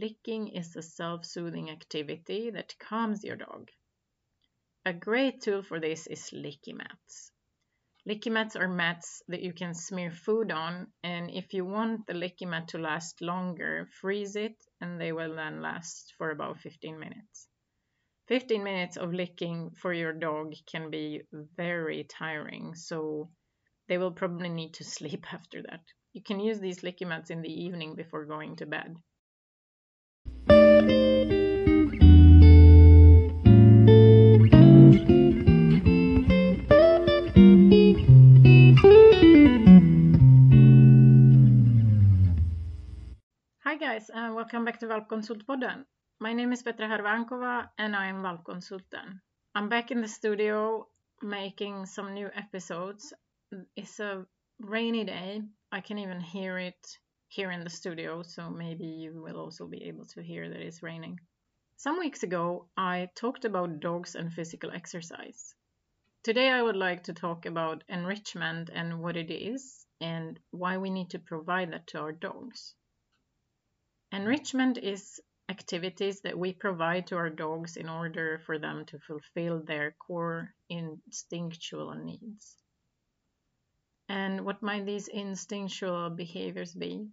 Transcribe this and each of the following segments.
licking is a self soothing activity that calms your dog. A great tool for this is licky mats. Licky mats are mats that you can smear food on, and if you want the licky mat to last longer, freeze it and they will then last for about 15 minutes. 15 minutes of licking for your dog can be very tiring, so they will probably need to sleep after that. You can use these licky mats in the evening before going to bed. Hi guys and welcome back to Valpkonsultpodden. My name is Petra Harvankova and I am Valpkonsulten. I'm back in the studio making some new episodes. It's a rainy day. I can even hear it here in the studio, so maybe you will also be able to hear that it's raining. Some weeks ago, I talked about dogs and physical exercise. Today, I would like to talk about enrichment and what it is and why we need to provide that to our dogs. Enrichment is activities that we provide to our dogs in order for them to fulfill their core instinctual needs. And what might these instinctual behaviors be?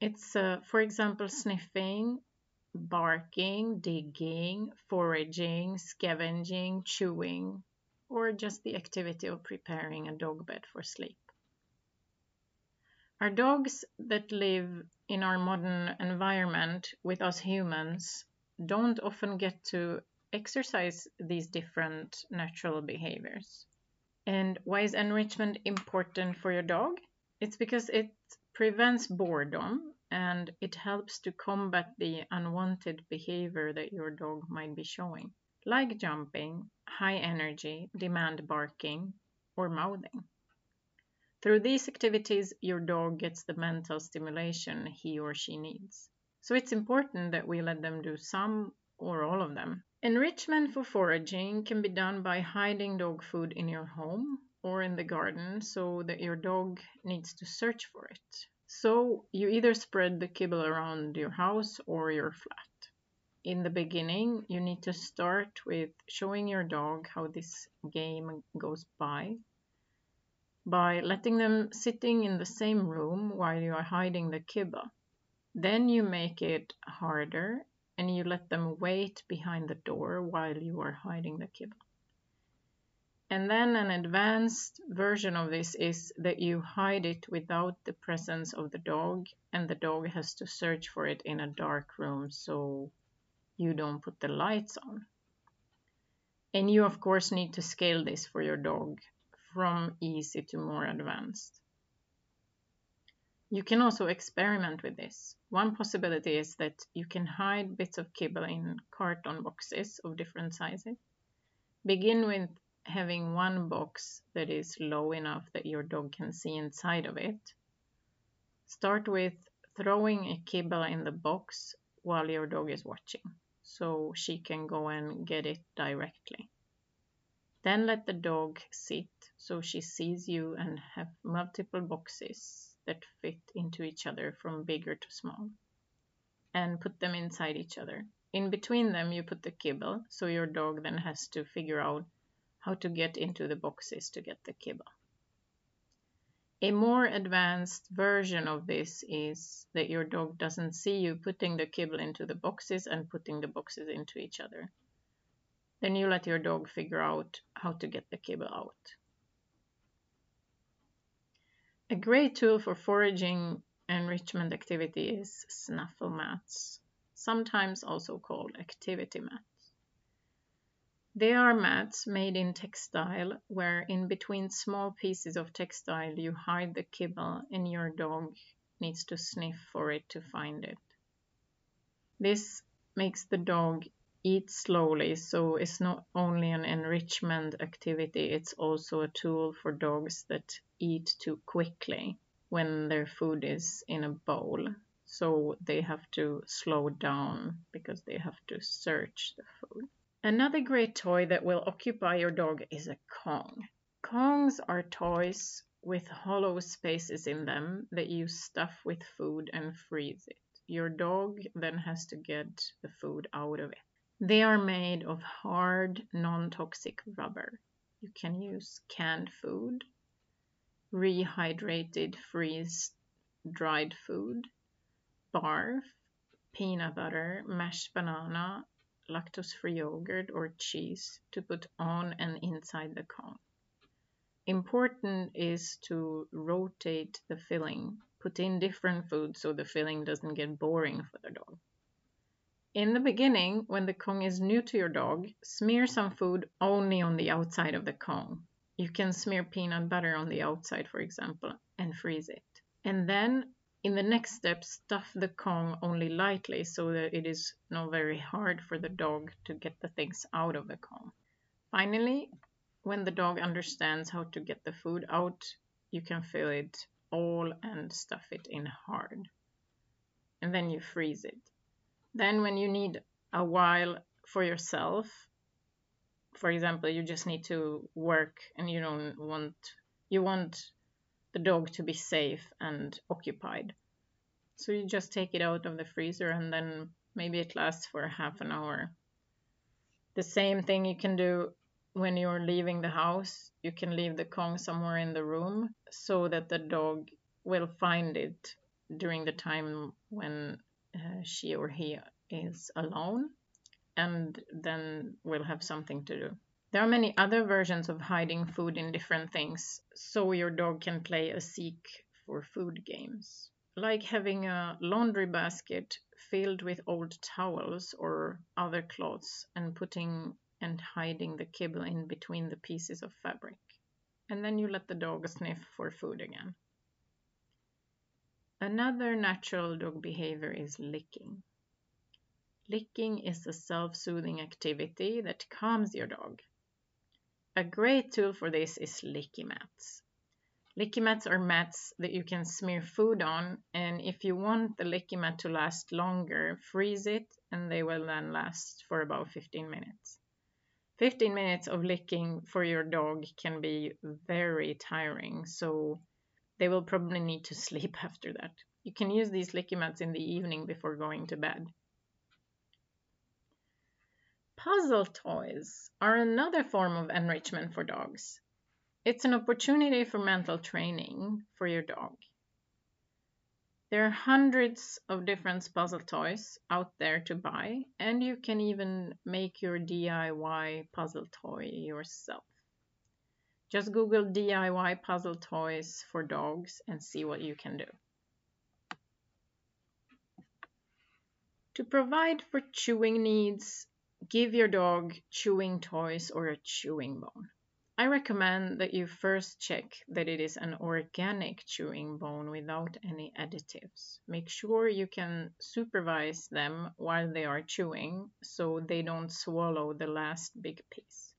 It's, uh, for example, sniffing, barking, digging, foraging, scavenging, chewing, or just the activity of preparing a dog bed for sleep. Our dogs that live in our modern environment with us humans don't often get to exercise these different natural behaviors. And why is enrichment important for your dog? It's because it prevents boredom and it helps to combat the unwanted behavior that your dog might be showing, like jumping, high energy, demand barking, or mouthing. Through these activities, your dog gets the mental stimulation he or she needs. So it's important that we let them do some or all of them. Enrichment for foraging can be done by hiding dog food in your home or in the garden so that your dog needs to search for it. So you either spread the kibble around your house or your flat. In the beginning, you need to start with showing your dog how this game goes by by letting them sitting in the same room while you are hiding the kibble. Then you make it harder and you let them wait behind the door while you are hiding the kibble. And then an advanced version of this is that you hide it without the presence of the dog and the dog has to search for it in a dark room so you don't put the lights on. And you of course need to scale this for your dog from easy to more advanced. You can also experiment with this. One possibility is that you can hide bits of kibble in carton boxes of different sizes. Begin with having one box that is low enough that your dog can see inside of it. Start with throwing a kibble in the box while your dog is watching, so she can go and get it directly. Then let the dog sit so she sees you and have multiple boxes that fit into each other from bigger to small and put them inside each other. In between them, you put the kibble, so your dog then has to figure out how to get into the boxes to get the kibble. A more advanced version of this is that your dog doesn't see you putting the kibble into the boxes and putting the boxes into each other. Then you let your dog figure out how to get the kibble out. A great tool for foraging enrichment activity is snuffle mats, sometimes also called activity mats. They are mats made in textile where in between small pieces of textile you hide the kibble and your dog needs to sniff for it to find it. This makes the dog eat slowly, so it's not only an enrichment activity, it's also a tool for dogs that eat too quickly when their food is in a bowl. So they have to slow down because they have to search the. Another great toy that will occupy your dog is a Kong. Kongs are toys with hollow spaces in them that you stuff with food and freeze it. your dog then has to get the food out of it. They are made of hard, non toxic rubber. You can use canned food, rehydrated, freeze dried food, barf, peanut butter, mashed banana, lactose free yogurt, or cheese to put on and inside the Kong. Important is to rotate the filling, put in different foods so the filling doesn't get boring for the dog. In the beginning, when the Kong is new to your dog, smear some food only on the outside of the Kong. You can smear peanut butter on the outside, for example, and freeze it. And then in the next step, stuff the Kong only lightly so that it is not very hard for the dog to get the things out of the Kong. Finally, when the dog understands how to get the food out, you can fill it all and stuff it in hard. And then you freeze it. Then when you need a while for yourself, for example, you just need to work and you don't want you want the dog to be safe and occupied. So you just take it out of the freezer and then maybe it lasts for half an hour. The same thing you can do when you're leaving the house. You can leave the Kong somewhere in the room so that the dog will find it during the time when uh, she or he is alone and then will have something to do. There are many other versions of hiding food in different things, so your dog can play a seek for food games. Like having a laundry basket filled with old towels or other clothes and putting and hiding the kibble in between the pieces of fabric. And then you let the dog sniff for food again. Another natural dog behavior is licking. Licking is a self soothing activity that calms your dog. A great tool for this is licky mats. Licky mats are mats that you can smear food on, and if you want the licky mat to last longer, freeze it and they will then last for about 15 minutes. 15 minutes of licking for your dog can be very tiring, so they will probably need to sleep after that. You can use these licky mats in the evening before going to bed. Puzzle toys are another form of enrichment for dogs. It's an opportunity for mental training for your dog. There are hundreds of different puzzle toys out there to buy, and you can even make your DIY puzzle toy yourself. Just Google DIY puzzle toys for dogs and see what you can do. To provide for chewing needs, Give your dog chewing toys or a chewing bone. I recommend that you first check that it is an organic chewing bone without any additives. Make sure you can supervise them while they are chewing so they don't swallow the last big piece.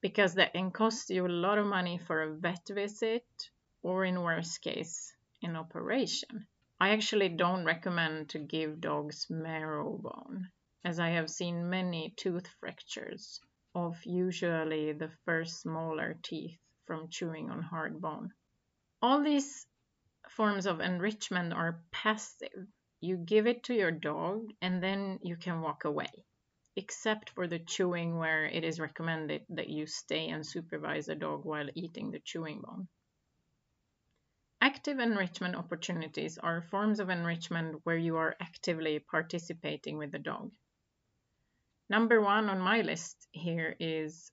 Because that can cost you a lot of money for a vet visit or, in worst case, an operation. I actually don't recommend to give dogs marrow bone as I have seen many tooth fractures of usually the first smaller teeth from chewing on hard bone. All these forms of enrichment are passive. You give it to your dog and then you can walk away, except for the chewing where it is recommended that you stay and supervise a dog while eating the chewing bone. Active enrichment opportunities are forms of enrichment where you are actively participating with the dog. Number one on my list here is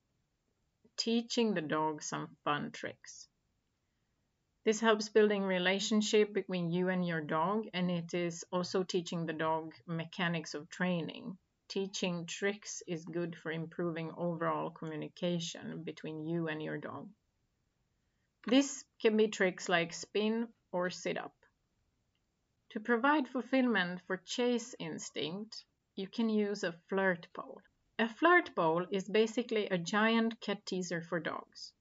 teaching the dog some fun tricks. This helps building relationship between you and your dog and it is also teaching the dog mechanics of training. Teaching tricks is good for improving overall communication between you and your dog. This can be tricks like spin or sit up. To provide fulfillment for chase instinct, you can use a flirt pole. A flirt pole is basically a giant cat teaser for dogs.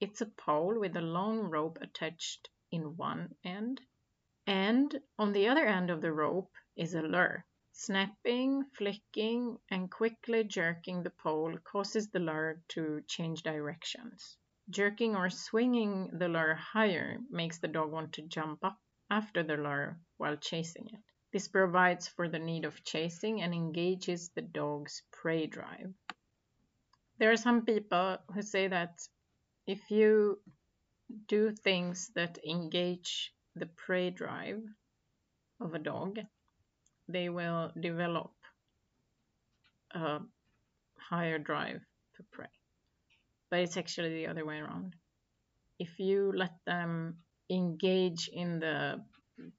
It's a pole with a long rope attached in one end, and on the other end of the rope is a lure. Snapping, flicking, and quickly jerking the pole causes the lure to change directions. Jerking or swinging the lure higher makes the dog want to jump up after the lure while chasing it. This provides for the need of chasing and engages the dog's prey drive. There are some people who say that if you do things that engage the prey drive of a dog, they will develop a higher drive for prey. But it's actually the other way around. If you let them engage in the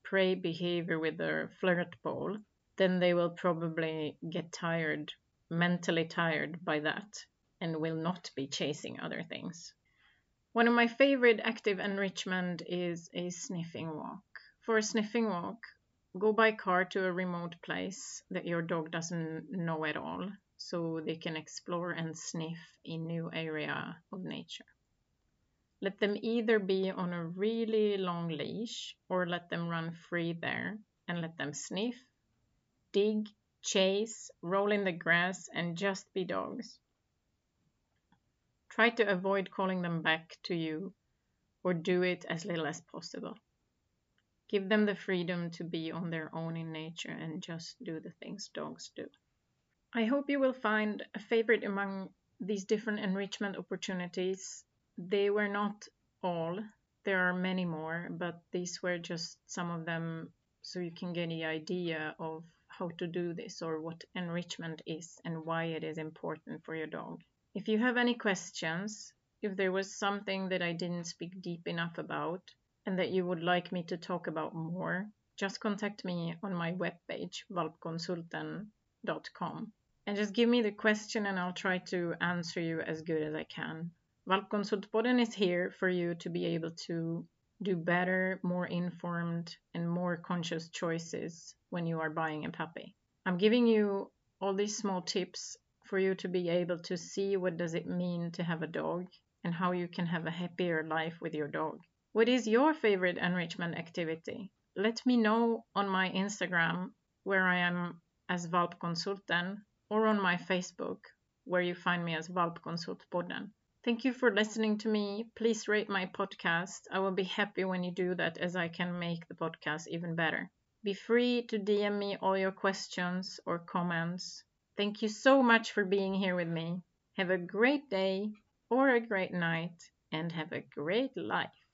prey behavior with their flirt pole, then they will probably get tired, mentally tired by that, and will not be chasing other things. One of my favorite active enrichment is a sniffing walk. For a sniffing walk, go by car to a remote place that your dog doesn't know at all so they can explore and sniff a new area of nature. Let them either be on a really long leash or let them run free there and let them sniff, dig, chase, roll in the grass, and just be dogs. Try to avoid calling them back to you or do it as little as possible. Give them the freedom to be on their own in nature and just do the things dogs do. I hope you will find a favorite among these different enrichment opportunities they were not all. There are many more, but these were just some of them so you can get the idea of how to do this or what enrichment is and why it is important for your dog. If you have any questions, if there was something that I didn't speak deep enough about and that you would like me to talk about more, just contact me on my webpage valpkonsulten.com and just give me the question and I'll try to answer you as good as I can. Valpkonsultpodden is here for you to be able to do better, more informed, and more conscious choices when you are buying a puppy. I'm giving you all these small tips for you to be able to see what does it mean to have a dog and how you can have a happier life with your dog. What is your favorite enrichment activity? Let me know on my Instagram where I am as Valpkonsulten or on my Facebook where you find me as Valpkonsultpodden. Thank you for listening to me. Please rate my podcast. I will be happy when you do that as I can make the podcast even better. Be free to DM me all your questions or comments. Thank you so much for being here with me. Have a great day or a great night and have a great life.